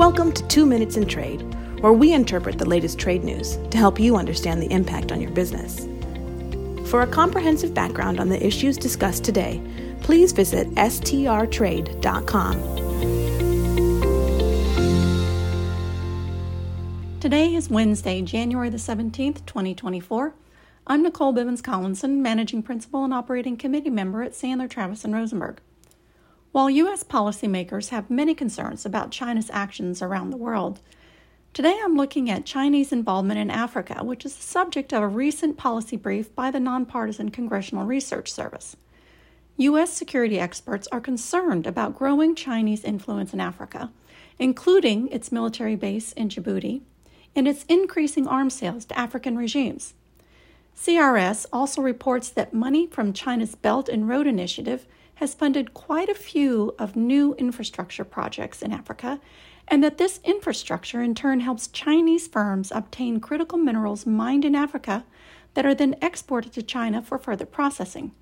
Welcome to Two Minutes in Trade, where we interpret the latest trade news to help you understand the impact on your business. For a comprehensive background on the issues discussed today, please visit strtrade.com. Today is Wednesday, January the 17th, 2024. I'm Nicole Bivens Collinson, Managing Principal and Operating Committee Member at Sandler Travis and Rosenberg. While U.S. policymakers have many concerns about China's actions around the world, today I'm looking at Chinese involvement in Africa, which is the subject of a recent policy brief by the Nonpartisan Congressional Research Service. U.S. security experts are concerned about growing Chinese influence in Africa, including its military base in Djibouti and its increasing arms sales to African regimes. CRS also reports that money from China's Belt and Road Initiative has funded quite a few of new infrastructure projects in Africa, and that this infrastructure in turn helps Chinese firms obtain critical minerals mined in Africa that are then exported to China for further processing.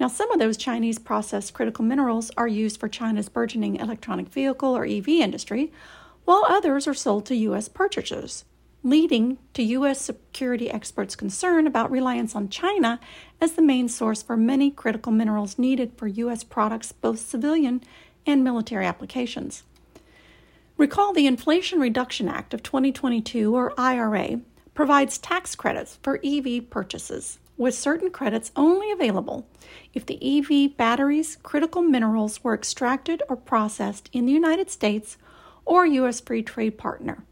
Now, some of those Chinese processed critical minerals are used for China's burgeoning electronic vehicle or EV industry, while others are sold to U.S. purchasers leading to U.S. security experts' concern about reliance on China as the main source for many critical minerals needed for U.S. products, both civilian and military applications. Recall the Inflation Reduction Act of 2022, or IRA, provides tax credits for EV purchases, with certain credits only available if the EV batteries' critical minerals were extracted or processed in the United States or U.S. free trade partner.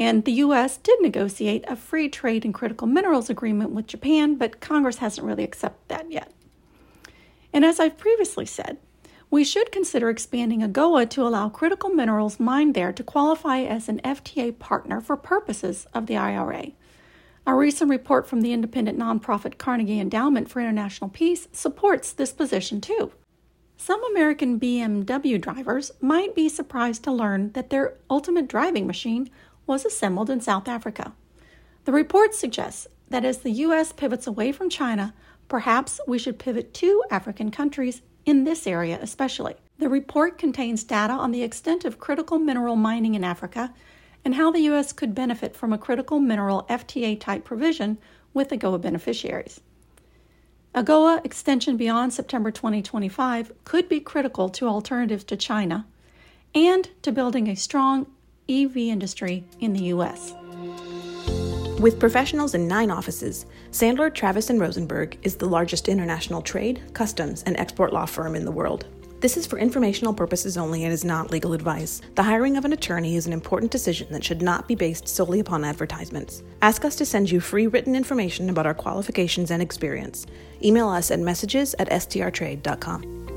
And the U.S. did negotiate a free trade and critical minerals agreement with Japan, but Congress hasn't really accepted that yet. And as I've previously said, we should consider expanding AGOA to allow critical minerals mined there to qualify as an FTA partner for purposes of the IRA. A recent report from the independent nonprofit Carnegie Endowment for International Peace supports this position too. Some American BMW drivers might be surprised to learn that their ultimate driving machine was assembled in South Africa. The report suggests that as the U.S. pivots away from China, perhaps we should pivot to African countries in this area especially. The report contains data on the extent of critical mineral mining in Africa and how the U.S. could benefit from a critical mineral FTA type provision with AGOA beneficiaries. AGOA extension beyond September 2025 could be critical to alternatives to China and to building a strong EV industry in the U.S. With professionals in nine offices, Sandler, Travis, and Rosenberg is the largest international trade, customs, and export law firm in the world. This is for informational purposes only and is not legal advice. The hiring of an attorney is an important decision that should not be based solely upon advertisements. Ask us to send you free written information about our qualifications and experience. Email us at messages at strtrade.com.